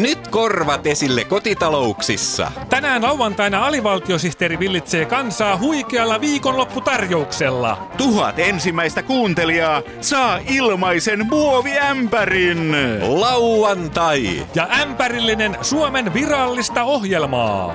Nyt korvat esille kotitalouksissa. Tänään lauantaina alivaltiosihteeri villitsee kansaa huikealla viikonlopputarjouksella. Tuhat ensimmäistä kuuntelijaa saa ilmaisen muoviämpärin. Lauantai. Ja ämpärillinen Suomen virallista ohjelmaa.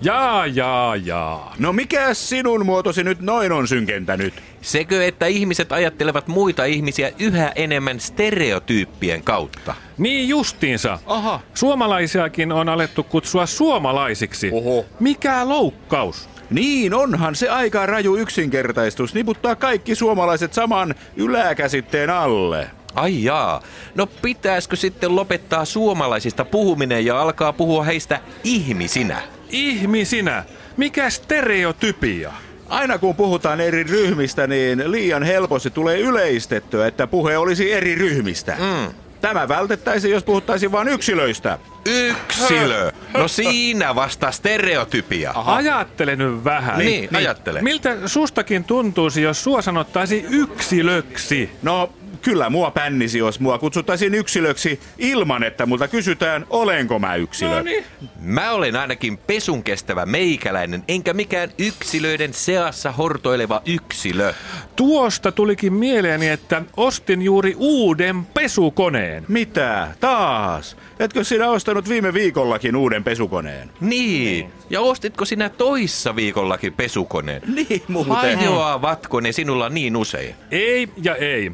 Jaa, jaa, jaa. No mikä sinun muotosi nyt noin on synkentänyt? Sekö, että ihmiset ajattelevat muita ihmisiä yhä enemmän stereotyyppien kautta? Niin justiinsa. Aha. Suomalaisiakin on alettu kutsua suomalaisiksi. Oho. Mikä loukkaus? Niin, onhan se aika raju yksinkertaistus niputtaa kaikki suomalaiset saman yläkäsitteen alle. Ai jaa. No pitäisikö sitten lopettaa suomalaisista puhuminen ja alkaa puhua heistä ihmisinä? Ihmisinä. Mikä stereotypia? Aina kun puhutaan eri ryhmistä, niin liian helposti tulee yleistettyä, että puhe olisi eri ryhmistä. Mm. Tämä vältettäisiin, jos puhuttaisiin vain yksilöistä. Yksilö. No siinä vasta stereotypia. Ajattele nyt vähän. Niin, niin, ajattele. Miltä sustakin tuntuisi, jos sua sanottaisi yksilöksi? No, kyllä mua pännisi, jos mua kutsuttaisiin yksilöksi ilman, että multa kysytään, olenko mä yksilö. No niin. Mä olen ainakin pesun kestävä meikäläinen, enkä mikään yksilöiden seassa hortoileva yksilö. Tuosta tulikin mieleeni, että ostin juuri uuden pesukoneen. Mitä? Taas? Etkö sinä ostanut viime viikollakin uuden pesukoneen? Niin. Ja ostitko sinä toissa viikollakin pesukoneen? Niin muuten. Hajoavatko ne sinulla niin usein? Ei ja ei.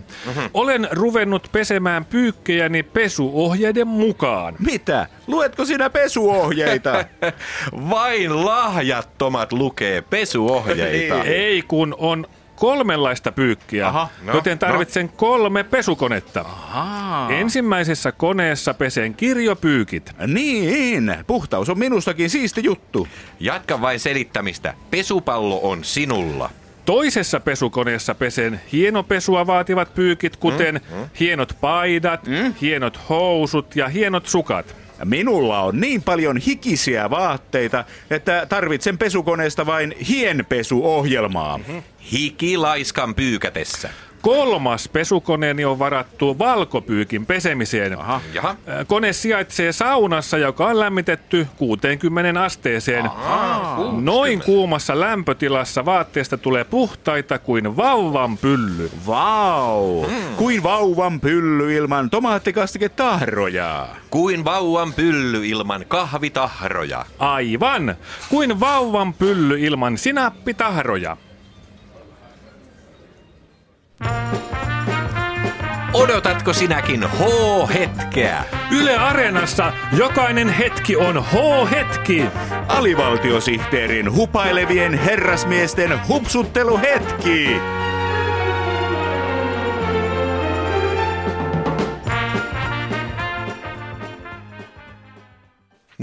Olen ruvennut pesemään pyykkejäni pesuohjeiden mukaan. Mitä? Luetko sinä pesuohjeita? Vain lahjattomat lukee pesuohjeita. Niin. Ei kun on kolmenlaista pyykkiä, Aha, no, joten tarvitsen kolme pesukonetta. Ahaa. Ensimmäisessä koneessa pesen kirjopyykit. Niin, puhtaus on minustakin siisti juttu. Jatka vain selittämistä. Pesupallo on sinulla. Toisessa pesukoneessa pesen hienopesua vaativat pyykit, kuten hienot paidat, hienot housut ja hienot sukat. Minulla on niin paljon hikisiä vaatteita, että tarvitsen pesukoneesta vain hienpesuohjelmaa. Hikilaiskan pyykätessä. Kolmas pesukoneeni on varattu valkopyykin pesemiseen. Aha. Jaha. Äh, Kone sijaitsee saunassa, joka on lämmitetty 60 asteeseen. Noin kuumassa lämpötilassa vaatteesta tulee puhtaita kuin vauvan pylly. Vau! Kuin vauvan pylly ilman tomaattikastiketahroja. Kuin vauvan pylly ilman kahvitahroja. Aivan, kuin vauvan pylly ilman sinappitahroja. Odotatko sinäkin H-hetkeä? Yle Areenassa jokainen hetki on H-hetki. Alivaltiosihteerin hupailevien herrasmiesten hupsutteluhetki.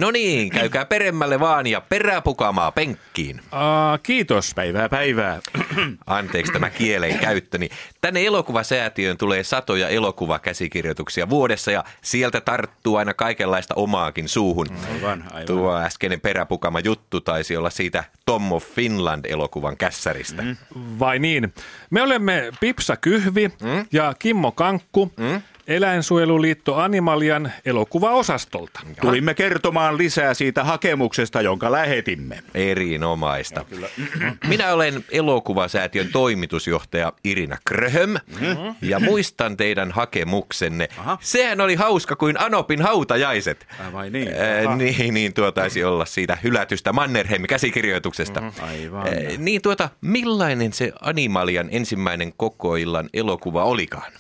No niin, käykää peremmälle vaan ja peräpukamaa penkkiin. Uh, kiitos. Päivää päivää. Anteeksi tämä kielen käyttöni. Tänne elokuvasäätiöön tulee satoja elokuvakäsikirjoituksia vuodessa ja sieltä tarttuu aina kaikenlaista omaakin suuhun. Aivan, aivan. Tuo äskeinen peräpukama juttu taisi olla siitä Tommo Finland-elokuvan kässäristä. Mm. Vai niin? Me olemme Pipsa Kyhvi mm? ja Kimmo Kankku mm? Eläinsuojeluliitto Animalian elokuvaosastolta. Tulimme kertomaan lisää siitä hakemuksesta, jonka lähetimme. Erinomaista. Minä olen elokuvasäätiön toimitusjohtaja Irina Kröhöm mm-hmm. ja muistan teidän hakemuksenne. Aha. Sehän oli hauska kuin Anopin hautajaiset. Äh, vai niin? Äh, niin, niin tuo taisi olla siitä hylätystä Mannerheim-käsikirjoituksesta. Mhm, aivan. Äh, niin tuota, millainen se Animalian ensimmäinen kokoillan elokuva olikaan?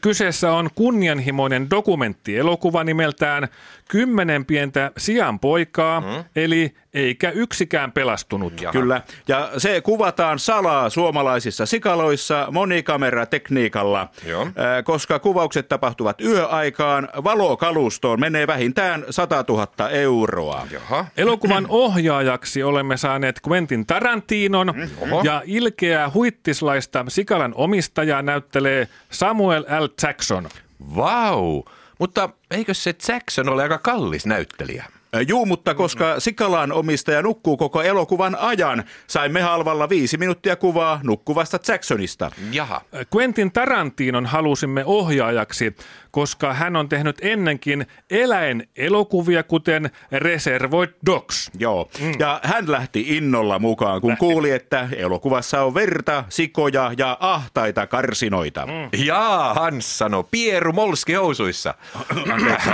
Kyseessä on kunnianhimoinen dokumenttielokuva nimeltään Kymmenen pientä sian poikaa, mm. eli eikä yksikään pelastunut. Jaha. Kyllä, ja se kuvataan salaa suomalaisissa sikaloissa monikameratekniikalla, Joo. Äh, koska kuvaukset tapahtuvat yöaikaan. Valokalustoon menee vähintään 100 000 euroa. Jaha. Elokuvan ohjaajaksi olemme saaneet Quentin Tarantinon Oho. ja ilkeää huittislaista Sikalan omistajaa näyttelee Samuel L. Jackson. Vau! Mutta eikö se Jackson ole aika kallis näyttelijä? Juu, mutta koska Sikalaan omistaja nukkuu koko elokuvan ajan, saimme halvalla viisi minuuttia kuvaa nukkuvasta Jacksonista. Jaha. Quentin Tarantinon halusimme ohjaajaksi, koska hän on tehnyt ennenkin eläinelokuvia, kuten Reservoir Dogs. Joo, mm. ja hän lähti innolla mukaan, kun kuuli, että elokuvassa on verta, sikoja ja ahtaita karsinoita. Mm. Jaa, Hans sanoi, Pieru Molski housuissa.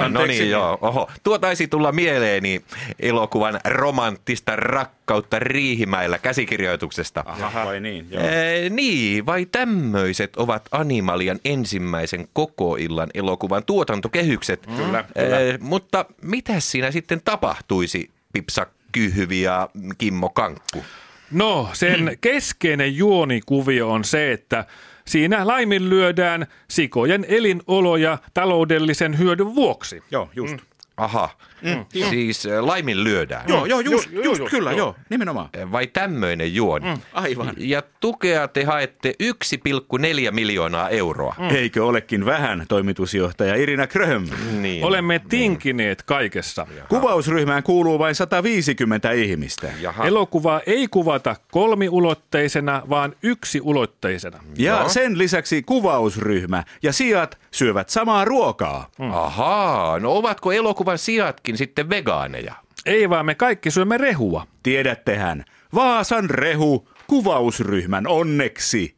no niin, joo. Oho. Tuo taisi tulla mieleeni elokuvan romanttista rakkautta Riihimäellä käsikirjoituksesta. Aha, vai niin, joo. Ee, niin, vai tämmöiset ovat Animalian ensimmäisen koko illan elokuvan tuotantokehykset. Mm. Kyllä, kyllä. Ee, mutta mitä siinä sitten tapahtuisi, Pipsa Kyhyvi ja Kimmo Kankku? No, sen keskeinen juonikuvio on se, että siinä laiminlyödään sikojen elinoloja taloudellisen hyödyn vuoksi. Joo, just. Mm. Aha, mm. siis äh, laimin lyödään. Joo, joo, just, Joo, just joo, kyllä, joo. joo, nimenomaan. Vai tämmöinen juoni? Mm. Aivan. Ja tukea te haette 1,4 miljoonaa euroa. Mm. Eikö olekin vähän, toimitusjohtaja Irina Kröhm? Niin. Olemme tinkineet kaikessa. Kuvausryhmään kuuluu vain 150 ihmistä. Jaha. Elokuvaa ei kuvata kolmiulotteisena, vaan yksiulotteisena. Ja Joo. sen lisäksi kuvausryhmä ja sijat syövät samaa ruokaa. Ahaa, no ovatko elokuvan sijatkin sitten vegaaneja? Ei vaan me kaikki syömme rehua. Tiedättehän, Vaasan rehu kuvausryhmän onneksi.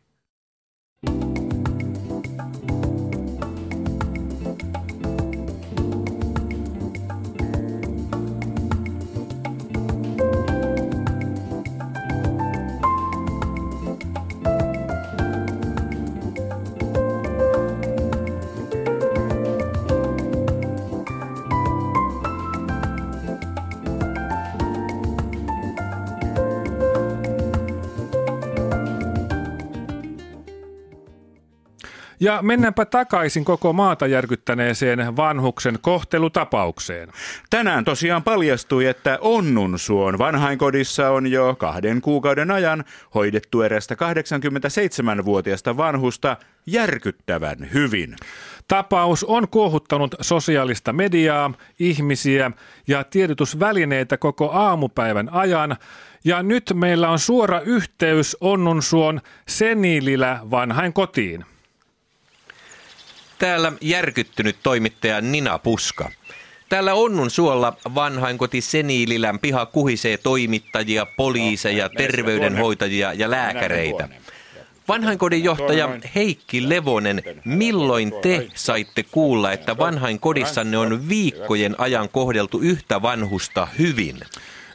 Ja mennäänpä takaisin koko maata järkyttäneeseen vanhuksen kohtelutapaukseen. Tänään tosiaan paljastui, että Onnunsuon vanhainkodissa on jo kahden kuukauden ajan hoidettu erästä 87-vuotiasta vanhusta järkyttävän hyvin. Tapaus on kuohuttanut sosiaalista mediaa, ihmisiä ja tiedotusvälineitä koko aamupäivän ajan. Ja nyt meillä on suora yhteys Onnunsuon Senilillä vanhain kotiin. Täällä järkyttynyt toimittaja Nina Puska. Täällä Onnun suolla vanhainkoti Seniililän piha kuhisee toimittajia, poliiseja, terveydenhoitajia ja lääkäreitä. Vanhainkodin johtaja Heikki Levonen, milloin te saitte kuulla, että vanhainkodissanne on viikkojen ajan kohdeltu yhtä vanhusta hyvin?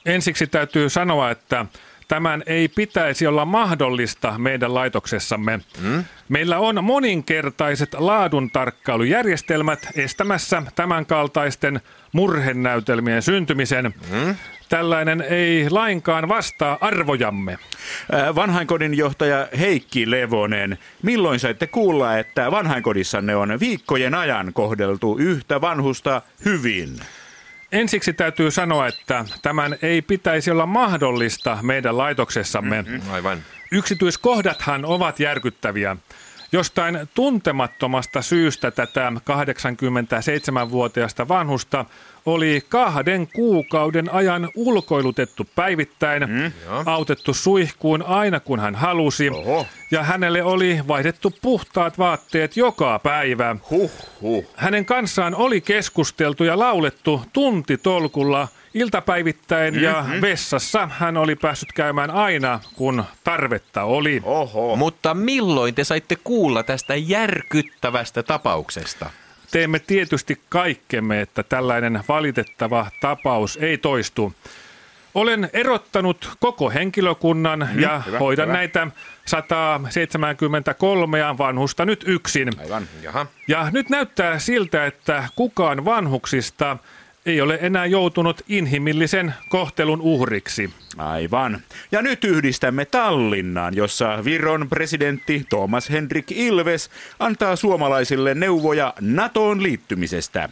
Ensiksi täytyy sanoa, että tämän ei pitäisi olla mahdollista meidän laitoksessamme. Hmm? Meillä on moninkertaiset laaduntarkkailujärjestelmät estämässä tämänkaltaisten murhenäytelmien syntymisen. Hmm? Tällainen ei lainkaan vastaa arvojamme. Ää, Vanhainkodin johtaja Heikki Levonen, milloin saitte kuulla, että vanhainkodissanne on viikkojen ajan kohdeltu yhtä vanhusta hyvin? Ensiksi täytyy sanoa, että tämän ei pitäisi olla mahdollista meidän laitoksessamme. Mm-hmm. Aivan. Yksityiskohdathan ovat järkyttäviä. Jostain tuntemattomasta syystä tätä 87-vuotiaasta vanhusta oli kahden kuukauden ajan ulkoilutettu päivittäin, mm, autettu suihkuun aina kun hän halusi, Oho. ja hänelle oli vaihdettu puhtaat vaatteet joka päivä. Huh, huh. Hänen kanssaan oli keskusteltu ja laulettu tuntitolkulla iltapäivittäin ja vessassa hän oli päässyt käymään aina, kun tarvetta oli. Oho. Mutta milloin te saitte kuulla tästä järkyttävästä tapauksesta? Teemme tietysti kaikkemme, että tällainen valitettava tapaus ei toistu. Olen erottanut koko henkilökunnan ja hyvä, hoidan hyvä. näitä 173 vanhusta nyt yksin. Aivan. Jaha. Ja nyt näyttää siltä, että kukaan vanhuksista ei ole enää joutunut inhimillisen kohtelun uhriksi. Aivan. Ja nyt yhdistämme Tallinnaan, jossa Viron presidentti Thomas Hendrik Ilves antaa suomalaisille neuvoja NATOon liittymisestä.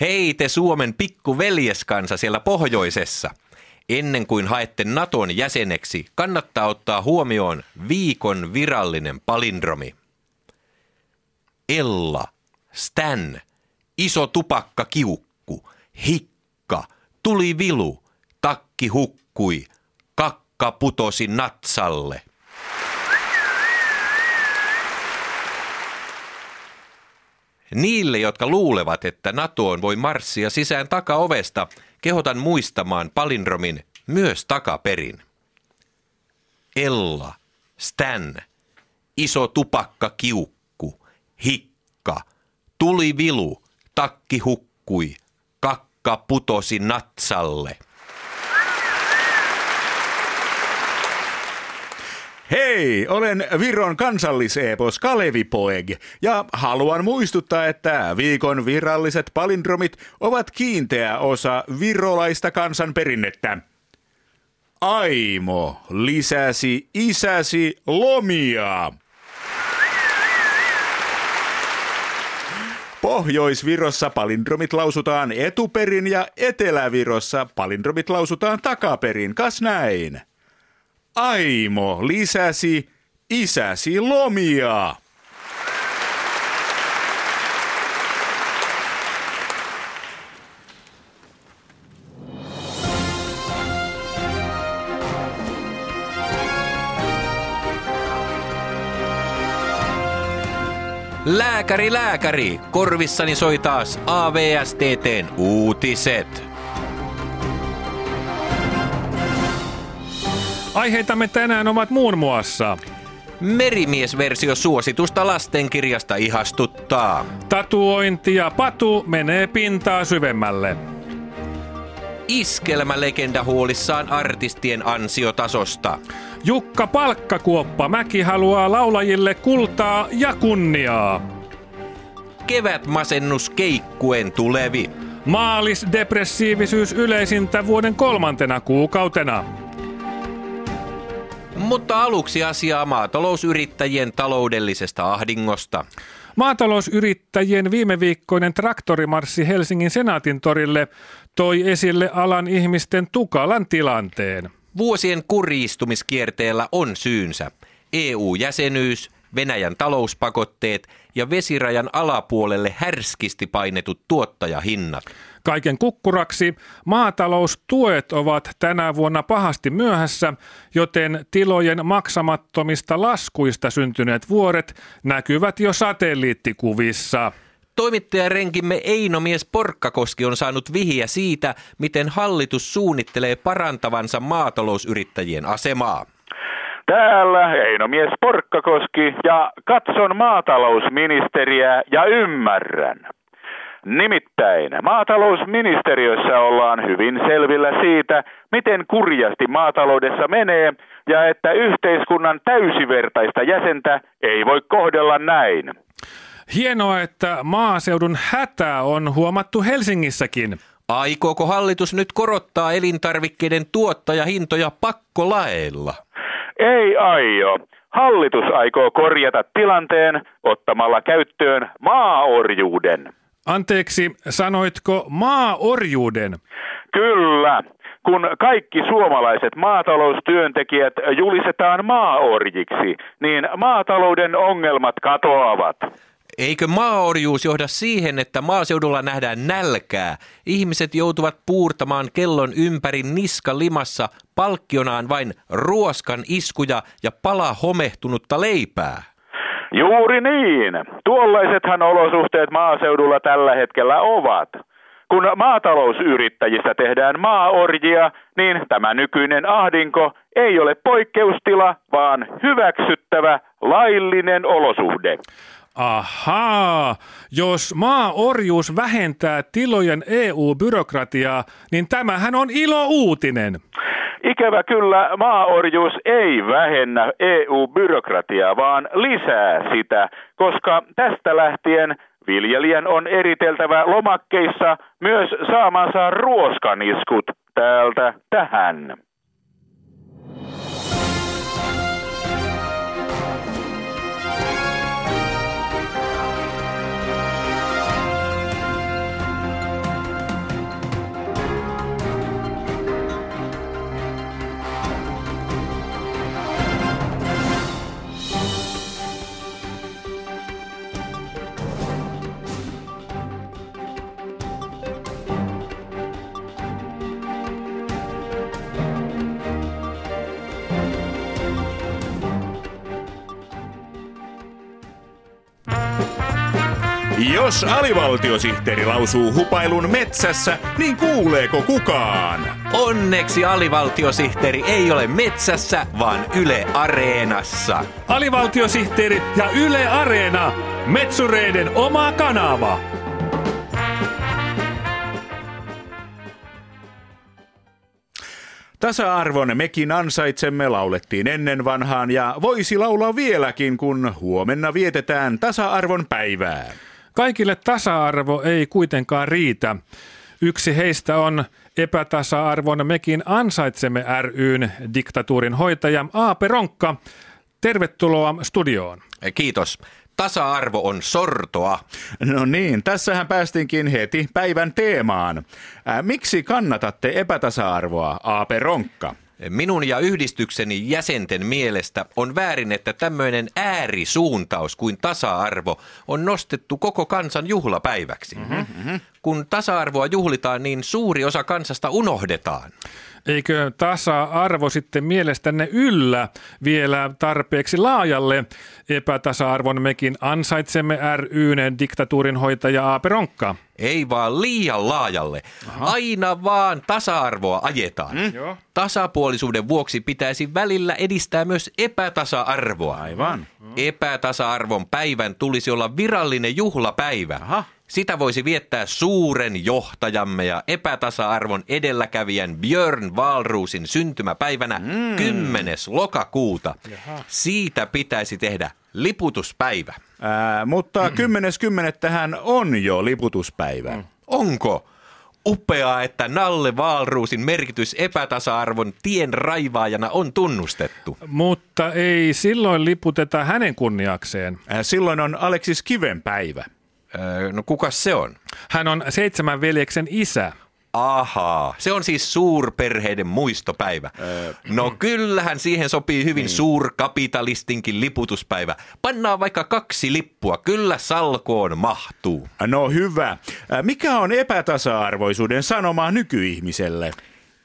Hei te Suomen pikkuveljeskansa siellä pohjoisessa. Ennen kuin haette Naton jäseneksi, kannattaa ottaa huomioon viikon virallinen palindromi. Ella, Stan, iso tupakka kiukku, hikka, tuli vilu, takki hukkui, kakka putosi natsalle. Niille, jotka luulevat, että NATOon voi marssia sisään takaovesta, kehotan muistamaan palindromin myös takaperin. Ella, Stan, iso tupakka kiukku, hikka, tuli vilu, takki hukkui, kakka putosi natsalle. Hei, olen Viron kansalliseepos Kalevi Poeg ja haluan muistuttaa, että viikon viralliset palindromit ovat kiinteä osa virolaista kansanperinnettä. Aimo lisäsi isäsi lomia. Pohjois-Virossa palindromit lausutaan etuperin ja Etelä-Virossa palindromit lausutaan takaperin. Kas näin? Aimo lisäsi isäsi lomia. Lääkäri, lääkäri, korvissani soi taas AVSTTn uutiset. Aiheitamme tänään ovat muun muassa Merimiesversio suositusta lastenkirjasta ihastuttaa. tatuointi ja patu menee pintaa syvemmälle. Iskelmälegenda huolissaan artistien ansiotasosta. Jukka Palkkakuoppa Mäki haluaa laulajille kultaa ja kunniaa. Kevätmasennus keikkuen tulevi. Maalisdepressiivisyys yleisintä vuoden kolmantena kuukautena. Mutta aluksi asiaa maatalousyrittäjien taloudellisesta ahdingosta. Maatalousyrittäjien viime viikkoinen traktorimarssi Helsingin senaatin torille toi esille alan ihmisten tukalan tilanteen. Vuosien kurjistumiskierteellä on syynsä. EU-jäsenyys, Venäjän talouspakotteet ja vesirajan alapuolelle härskisti painetut tuottajahinnat. Kaiken kukkuraksi maataloustuet ovat tänä vuonna pahasti myöhässä, joten tilojen maksamattomista laskuista syntyneet vuoret näkyvät jo satelliittikuvissa. Toimittajarenkimme Einomies Porkkakoski on saanut vihiä siitä, miten hallitus suunnittelee parantavansa maatalousyrittäjien asemaa. Täällä Einomies Porkkakoski ja katson maatalousministeriä ja ymmärrän. Nimittäin maatalousministeriössä ollaan hyvin selvillä siitä, miten kurjasti maataloudessa menee ja että yhteiskunnan täysivertaista jäsentä ei voi kohdella näin. Hienoa, että maaseudun hätä on huomattu Helsingissäkin. Aikooko hallitus nyt korottaa elintarvikkeiden tuottajahintoja pakkolaeilla? Ei aio. Hallitus aikoo korjata tilanteen ottamalla käyttöön maaorjuuden. Anteeksi, sanoitko maaorjuuden? Kyllä. Kun kaikki suomalaiset maataloustyöntekijät julistetaan maaorjiksi, niin maatalouden ongelmat katoavat. Eikö maaorjuus johda siihen, että maaseudulla nähdään nälkää? Ihmiset joutuvat puurtamaan kellon ympäri niska limassa palkkionaan vain ruoskan iskuja ja pala homehtunutta leipää. Juuri niin. Tuollaisethan olosuhteet maaseudulla tällä hetkellä ovat. Kun maatalousyrittäjistä tehdään maaorjia, niin tämä nykyinen ahdinko ei ole poikkeustila, vaan hyväksyttävä laillinen olosuhde. Ahaa, jos maaorjuus vähentää tilojen EU-byrokratiaa, niin tämähän on ilo uutinen. Ikävä kyllä maaorjuus ei vähennä EU-byrokratiaa, vaan lisää sitä, koska tästä lähtien viljelijän on eriteltävä lomakkeissa myös saamansa ruoskaniskut täältä tähän. Jos alivaltiosihteeri lausuu hupailun metsässä, niin kuuleeko kukaan? Onneksi alivaltiosihteeri ei ole metsässä, vaan Yle Areenassa. Alivaltiosihteeri ja Yle Areena, Metsureiden oma kanava. Tasa-arvon mekin ansaitsemme laulettiin ennen vanhaan ja voisi laulaa vieläkin, kun huomenna vietetään tasa-arvon päivää. Kaikille tasa-arvo ei kuitenkaan riitä. Yksi heistä on epätasa-arvon mekin ansaitsemme ryn diktatuurin hoitaja Aape Ronkka. Tervetuloa studioon. Kiitos. Tasa-arvo on sortoa. No niin, tässähän päästinkin heti päivän teemaan. Ää, miksi kannatatte epätasa-arvoa, Aape Ronkka? Minun ja yhdistykseni jäsenten mielestä on väärin, että tämmöinen äärisuuntaus kuin tasa-arvo on nostettu koko kansan juhlapäiväksi. Mm-hmm. Kun tasa-arvoa juhlitaan, niin suuri osa kansasta unohdetaan. Eikö tasa-arvo sitten mielestänne yllä vielä tarpeeksi laajalle epätasa-arvon mekin ansaitsemme ryn diktatuurin hoitaja Aape Ronkka? Ei vaan liian laajalle. Aha. Aina vaan tasa-arvoa ajetaan. Mm. Tasapuolisuuden vuoksi pitäisi välillä edistää myös epätasa-arvoa. Aivan. Epätasa-arvon päivän tulisi olla virallinen juhlapäivä. Aha. Sitä voisi viettää suuren johtajamme ja epätasa-arvon edelläkävijän Björn Valruusin syntymäpäivänä mm. 10. lokakuuta. Jaha. Siitä pitäisi tehdä liputuspäivä. Ää, mutta 10.10. tähän on jo liputuspäivä. Mm. Onko? Upeaa, että Nalle Vaalruusin merkitys epätasa-arvon tien raivaajana on tunnustettu. Mutta ei silloin liputeta hänen kunniakseen. Ää, silloin on Aleksis Kiven päivä. Öö, no kuka se on? Hän on seitsemän veljeksen isä. Ahaa, se on siis suurperheiden muistopäivä. Öö, no kyllähän siihen sopii hyvin niin. suurkapitalistinkin liputuspäivä. Pannaan vaikka kaksi lippua, kyllä salkoon mahtuu. No hyvä. Mikä on epätasa-arvoisuuden sanoma nykyihmiselle?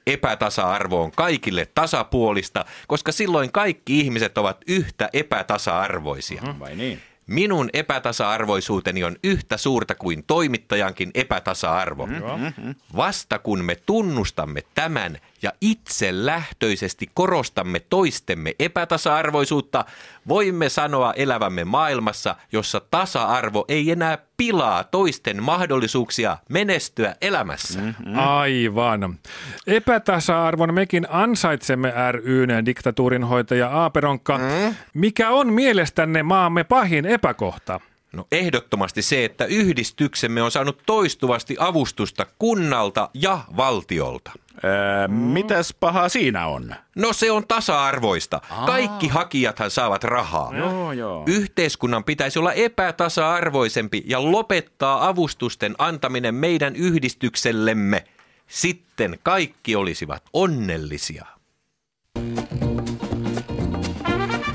Epätasa-arvo on kaikille tasapuolista, koska silloin kaikki ihmiset ovat yhtä epätasa-arvoisia. Mm, vai niin? Minun epätasa-arvoisuuteni on yhtä suurta kuin toimittajankin epätasa-arvo. Mm-hmm. Vasta kun me tunnustamme tämän ja itse lähtöisesti korostamme toistemme epätasa-arvoisuutta, voimme sanoa elävämme maailmassa, jossa tasa-arvo ei enää pilaa toisten mahdollisuuksia menestyä elämässä. Mm-hmm. Aivan. Epätasa-arvon mekin ansaitsemme ryn diktatuurin hoitaja Aaperonka. Mm? Mikä on mielestänne maamme pahin epäkohta? No ehdottomasti se, että yhdistyksemme on saanut toistuvasti avustusta kunnalta ja valtiolta. Öö, mitäs pahaa siinä on? No se on tasa-arvoista. Aa. Kaikki hakijathan saavat rahaa. Joo, joo. Yhteiskunnan pitäisi olla epätasa-arvoisempi ja lopettaa avustusten antaminen meidän yhdistyksellemme. Sitten kaikki olisivat onnellisia.